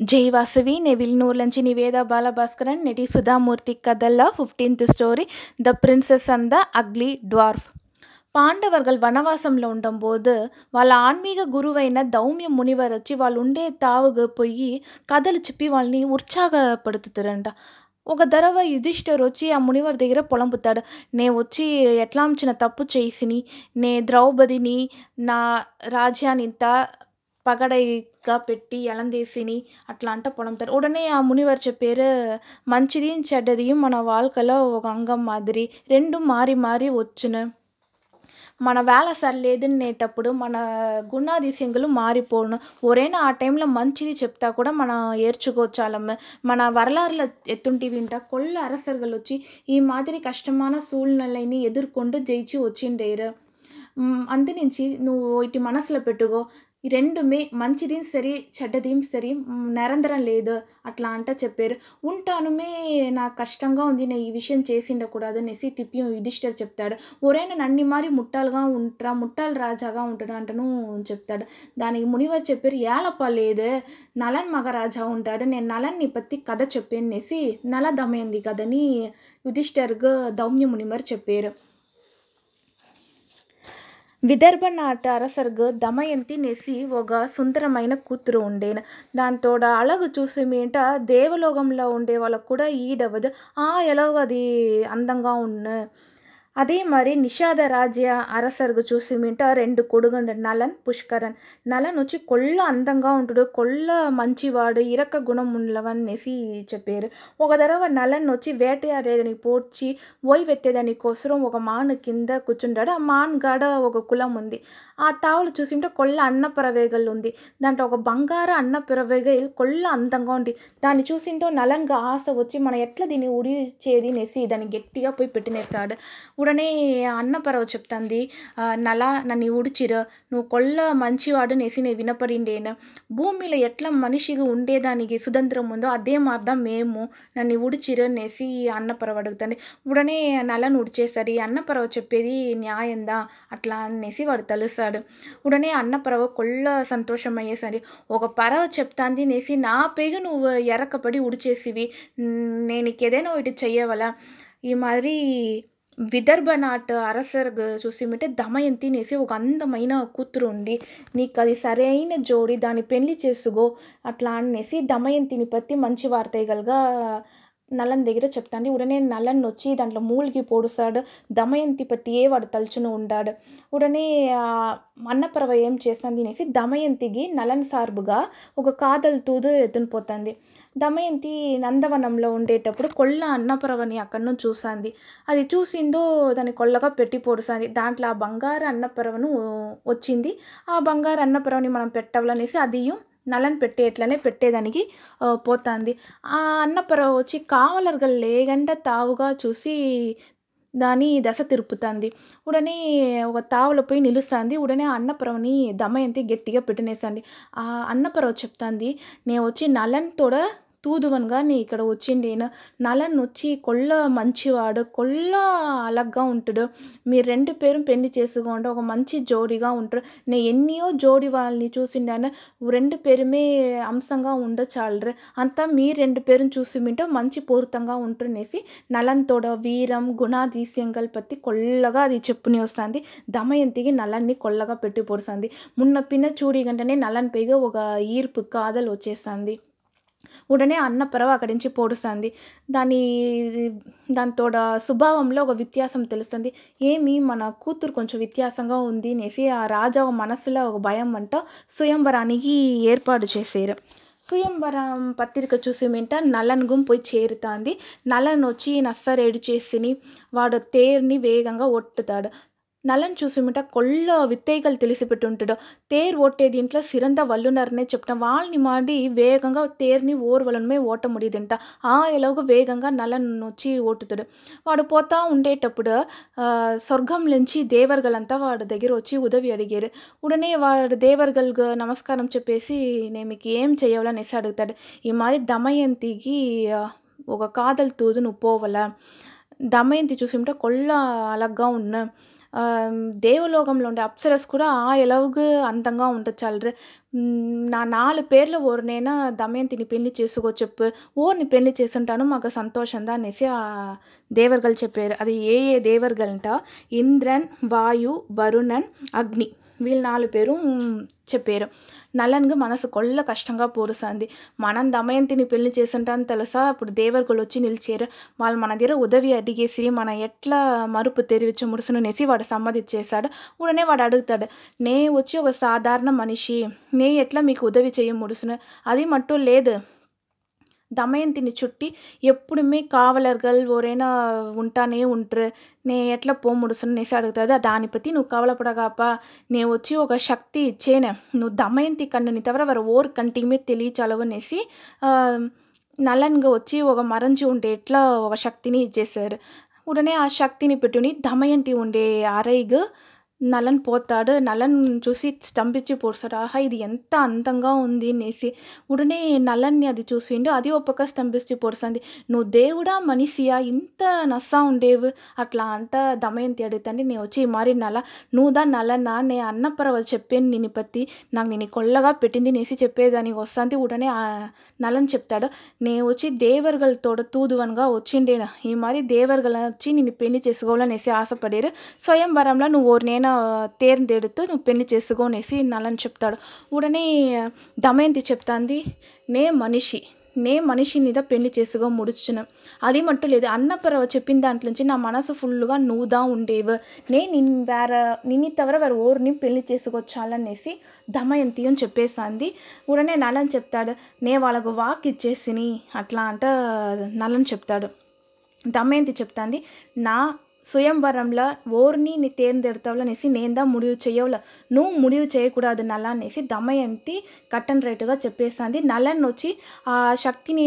జై వాసవి నే విల్నూర్ నుంచి నివేద బాలభాస్కరన్ నటి సుధామూర్తి కథల fifteenth story the princess and the ugly dwarf పాండవర్గల్ వనవాసంలో ఉండంబోது వాళ్ళ ఆన్మీக గురువైన దౌమ్య మునివర్ వచ్చి వాళ్ళు ఉండే తావుకు పోయి కథలు చెప్పి వాళ్ళని ఉత్సాహపడుతుతారంట ఒక దరవ యుధిష్ఠర్ వచ్చి ఆ మునివర్ దగ్గర పొలంపుతాడు నే వచ్చి ఎట్లాంచిన తప్పు చేసిని నే ద్రౌపదిని నా రాజ్యాన్ని పగడైక పెట్టి ఎలందీసిని అట్లా అంట పొలంతారు ఉడనే ఆ మునివర్ చెప్పారు మంచిది చెడ్డది మన వాళ్ళకలో ఒక అంగం మాదిరి రెండు మారి మారి వచ్చును మన వేళ సరిలేదనేటప్పుడు మన గుణాదిశంగులు మారిపోను ఒరేనా ఆ టైంలో మంచిది చెప్తా కూడా మనం ఏర్చుకోవచ్చాలమ్మ మన வரலாறுல ఎత్తుంటి వింటా కొల్ల அரசர்கள் వచ్చి ఈ మాదిరి కష్టమైన సూழ்நிலைని ఎదుర్కొంటూ జయించి వచ్చిండేరు అందునుంచి నువ్వు ఇటు మనసులో పెట్టుకో ఈ రెండుమే మంచిది సరి చెడ్డది సరి నిరంతరం లేదు అట్లా అంట చెప్పారు. ఉంటానుమే నాకు కష్టంగా ఉంది నేను ఈ విషయం చేసిండకూడదు అనేసి తిప్పి యుధిష్ఠర్ చెప్తాడు. ఒరేనా నన్ని మారి ముట్టాలుగా ఉంటా ముట్టాలు రాజాగా ఉంటాడు అంటను చెప్తాడు. దానికి మునివారు చెప్పారు ఏలప్ప లేదు నలన్ మగరాజా ఉంటాడు నేను నలన్ని పత్తి కథ చెప్పాను అనేసి నల దమయంది కథని యుధిష్ఠర్గా దౌమ్య మునిమర్ చెప్పారు. విదర్భ నాట అరసర్గు దమయంతి నెసి ఒక సుందరమైన కూతురు ఉండేను. దాంతోడ అలగ చూసి మీంట దేవలోకంలో ఉండే వాళ్ళకు కూడా ఈడవదు. ఆ ఎలాగో అది అందంగా ఉన్న అదే మరి నిషాద రాజ్య అరసర్గు చూసి మీంట రెండు కొడుగుండ నలన్ పుష్కరన్. నలన్ వచ్చి కొల్ల అందంగా ఉంటాడు కొల్ల మంచివాడు ఇరక గుణం ఉన్నవనేసి చెప్పారు. ఒక దడవ నలన్ వచ్చి వేటయాడేదని పోడ్చి ఓయివెత్తేదాని కోసం ఒక మాన్ కింద కూర్చుంటాడు ఆ మాన్ గాడ ఒక కులం ఉంది. ఆ తావులు చూసింటే కొల్ల అన్న పరవేగలు ఉంది దాంట్లో ఒక బంగారు అన్న పరవేగలు కొల్ల అందంగా ఉంది. దాన్ని చూసింటో నలన్గా ఆశ వచ్చి మనం ఎట్లా దీన్ని ఉడిచేది? నేసి దాన్ని గట్టిగా పోయి పెట్టినేసాడు ఉడనే అన్నపరవ చెప్తుంది నల నన్ను ఉడిచిరు నువ్వు కొల్ల మంచివాడు నేసి నేను వినపడిండేను భూమిలో ఎట్లా మనిషిగా ఉండేదానికి సుతంత్రం ఉందో అదే మార్దం మేము నన్ను ఉడిచిరు అనేసి అన్నపరవ అడుగుతుంది ఉడనే నలను ఉడిచేసరి అన్నపరవ చెప్పేది న్యాయందా అట్లా అనేసి వాడు తలుస్తాడు ఉడనే అన్నపరవ కొల్ల సంతోషం అయ్యేసరి ఒక పరవ చెప్తాంది నేసి నా పేగు నువ్వు ఎరకపడి ఉడిచేసివి నేను ఏదైనా ఒకటి చెయ్యవలా ఈ మాదిరి విదర్భ నాట అరసర్ చూసిమంటే దమయంతి అనేసి ఒక అందమైన కూతురు ఉంది నీకు అది సరైన జోడి దాన్ని పెళ్ళి చేసుకో అట్లా అనేసి దమయంతిని పత్తి మంచి వార్తగలుగా నలన్ దగ్గర చెప్తాంది. ఉడనే నలన్ వచ్చి దాంట్లో మూలిగి పొడుస్తాడు. దమయంతి పతియే వాడు తలుచును ఉండాడు. ఉడనే అన్నపరవ ఏం చేస్తుంది? అనేసి దమయంతికి నలన్ సార్బుగా ఒక కాదలు తూదు ఎత్తునిపోతుంది దమయంతి నందవనంలో ఉండేటప్పుడు కొల్ల అన్నపరవని అక్కడి నుంచి చూసింది అది చూసిందో దాన్ని కొల్లగా పెట్టి పొడుస్తుంది. దాంట్లో ఆ బంగారు అన్నపరవను వచ్చింది. ఆ బంగారు అన్నపరవని మనం పెట్టవాలనేసి అది నలని పెట్టేట్లనే పెట్టేదానికి పోతుంది. ఆ అన్నపరవ వచ్చి కావలరుగా లేగంట తావుగా చూసి దాని దశ తిరుపుతుంది. ఉడనే ఒక తావులో పోయి నిలుస్తుంది. ఉడనే అన్నపరవని దమయంతి గట్టిగా పెట్టినేసింది ఆ అన్నపరవ చెప్తుంది నేను వచ్చి నలన్ తోడ తూదువన్గా నీ ఇక్కడ వచ్చిండేను నలన్ వచ్చి కొల్ల మంచివాడు కొల్ల అలగ్గా ఉంటాడు. మీరు రెండు పేరు పెళ్ళి చేసుకోండి ఒక మంచి జోడిగా ఉంటారు. నేను ఎన్నో జోడి వాళ్ళని చూసిండాను రెండు పేరుమే అంశంగా ఉండచాలరు. అంతా మీ రెండు పేరుని చూసి మింటో మంచి పూరితంగా ఉంటునేసి నలన్ తోడ వీరం గుణాధీశ్యం పత్తి కొల్లగా అది చెప్పుని వస్తుంది. దమయంతికి నలన్ని కొల్లగా పెట్టి పొడుస్తుంది మున్న పిన్న చూడి గంటనే నలన్ పైగా ఒక ఈర్పు కాదలు వచ్చేస్తుంది ఉడనే అన్నపరవ అక్కడి నుంచి పోడుస్తుంది. దాని దాంతో స్వభావంలో ఒక వ్యత్యాసం తెలుస్తుంది. ఏమి మన కూతురు కొంచెం వ్యత్యాసంగా ఉంది అనేసి ఆ రాజా మనసులో ఒక భయం అంట స్వయంవరానికి ఏర్పాటు చేశారు. స్వయంవరం పత్రిక చూసి మింట నలన్ గుం పోయి చేరుతుంది. నలన్ వచ్చి నస్సరేడు చేసిని వాడు తేరుని వేగంగా ఒట్టుతాడు. నలని చూసిమిట కొల్ల విత్తేగలు తెలిసిపెట్టుంటాడు తేరు ఓటే దీంట్లో సిరంద వల్లునరనే చెప్పిన వాళ్ళని మాడి వేగంగా తేరుని ఓర్వలనమే ఓట ముడిదంట. ఆ ఎలాగో వేగంగా నలన్ వచ్చి ఓటుతాడు. వాడు పోతా ఉండేటప్పుడు స్వర్గం నుంచి దేవర్గలంతా వాడి దగ్గర వచ్చి ఉదవి అడిగారు. ఉడనే వాడు దేవర్గల్గా నమస్కారం చెప్పేసి నేను మీకు ఏం చేయాలనేసి అడుగుతాడు. ఈ మాది దమయంతికి ఒక కాదల్ తూదు నువ్వు పోవల. దమయంతి చూసింటే కొల్ల అలగ్గా ఉన్న దేవలోకంలో ఉండే అప్సరస్ కూడా ఆ ఎలవుగు అందంగా ఉండొచ్చు నా నాలుగు పేర్లు ఓరినైనా దమయంతిని పెళ్ళి చేసుకో చెప్పు. ఓర్ని పెళ్ళి చేసుంటాను మాకు సంతోషందా అనేసి ఆ దేవర్గలు చెప్పారు. అది ఏ ఏ దేవర్గలంట? ఇంద్రన్ వాయు వరుణన్ అగ్ని. వీళ్ళు నాలుగు పేరు చెప్పారు. నలన్గా మనసు కొల్ల కష్టంగా పూరుస్తుంది మనం దమయంతిని పెళ్ళి చేసుంటాను తెలుసా? ఇప్పుడు దేవర్గలు వచ్చి నిలిచారు. వాళ్ళు మన దగ్గర ఉదవి అడిగేసి మన ఎట్లా మరుపు తెరివిచ్చు ముడుసుననేసి వాడు వాడు సమ్మతిచ్చేశాడు. ఉడనే వాడు అడుగుతాడు నే వచ్చి ఒక సాధారణ మనిషి నే ఎట్లా మీకు ఉదవి చేయ ముడుసును? అది మట్టు లేదు. దమయంతిని చుట్టి எப்படியுமே కావలర్గల్ ஒரேனா ఉంటానే ఉంటారు. నే ఎట్లా పో ముడుసును? నేసి అడుగుతుంది దాని పతి నువ్వు కావలపడగాప. నే వచ్చి ఒక శక్తి ఇచ్చేనే. నువ్వు దమయంతి కన్నుని తవర వారు ఓర్ కంటికి తెలియచలవనేసి నల్లన్గా వచ్చి ఒక మరంచి ఉంటే ఎట్లా ఒక శక్తిని ఇచ్చేసారు ఉడనే ఆ శక్తిని పెట్టుని దమయంతి ఉండే అరైగు నలన్ పోతాడు. నలన్ చూసి స్తంభించి పోస్తాడు ఆహా ఇది ఎంత అందంగా ఉంది అనేసి ఉడనే నలన్ని అది చూసిండు. అది ఒక పక్క స్తంభించి నువ్వు దేవుడా మనిషియా? ఇంత నస్సా ఉండేవు? అట్లా అంట దమయంతి అడుగుతాండి నేను వచ్చి మరి నల నువ్వుదా నలన్నా నే అన్నపరవ చెప్పాను నేను పత్తి. నాకు నేను కొల్లగా పెట్టింది నేసి చెప్పేదానికి వస్తాంది ఉడనే నలని చెప్తాడు. నేను వచ్చి దేవర్గలతోడ తూదువన్గా వచ్చిండేనా? ఈ మరి దేవర్గల వచ్చి నేను పెళ్ళి చేసుకోవాలనేసి ఆశపడేరు. స్వయంవరంలో నువ్వు నేను తేర్ందెడుతూ నువ్వు పెళ్ళి చేసుకోనేసి నలని చెప్తాడు. ఉడనే దమయంతి చెప్తాంది నే మనిషి నే మనిషి మీద పెళ్ళి చేసుకో ముడుచును. అది మట్టు లేదు. అన్నపరవ చెప్పిన దాంట్లో నుంచి నా మనసు ఫుల్గా నువ్వుదా ఉండేవు. నే నిన్ వేరే నిన్ను తవర వేరే ఓరిని పెళ్ళి చేసుకోవచ్చాలనేసి దమయంతి అని చెప్పేసింది ఉడనే నలని చెప్తాడు నే వాళ్ళకు వాక్ ఇచ్చేసిని అట్లా అంట నలని చెప్తాడు. దమయంతి చెప్తాంది నా சுயம்பరంలో ఓర్ని నీ తేర్ందెడతావులనేసి నేను దా ముడివు చేయవుల నువ్వు ముడివు చేయకూడదు నల్ల అనేసి దమయంతి కట్టన్ రేటుగా చెప్పేసింది నల్లని వచ్చి ఆ శక్తిని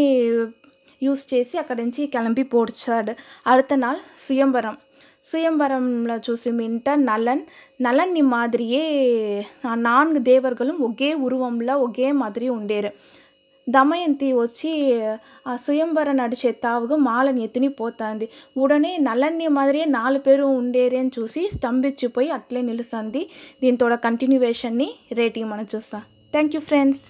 యూస్ చేసి అక్కడి నుంచి కిలంపి పోడ్చాడు అడత నాள் சுயம்பரம் சுயம்பரம்ல చూసి மின்ட நலன் நலன் மாதிரியே நான்கு தேவர்களும் ஒகே உருவம்ல ஒகே மாதிரி ఉండేరు దమయంతి వచ్చి ఆ సుయంవర నడిచే తావుగా మాలని ఎత్తుని పోతుంది. ఉడనే నల్లన్ని మాదిరియే నాలుగు పేరు ఉండేరే అని చూసి స్తంభించిపోయి అట్లే నిలుస్తుంది. దీంతో కంటిన్యూవేషన్ని రేటింగ్ మనం చూస్తాం. Thank you friends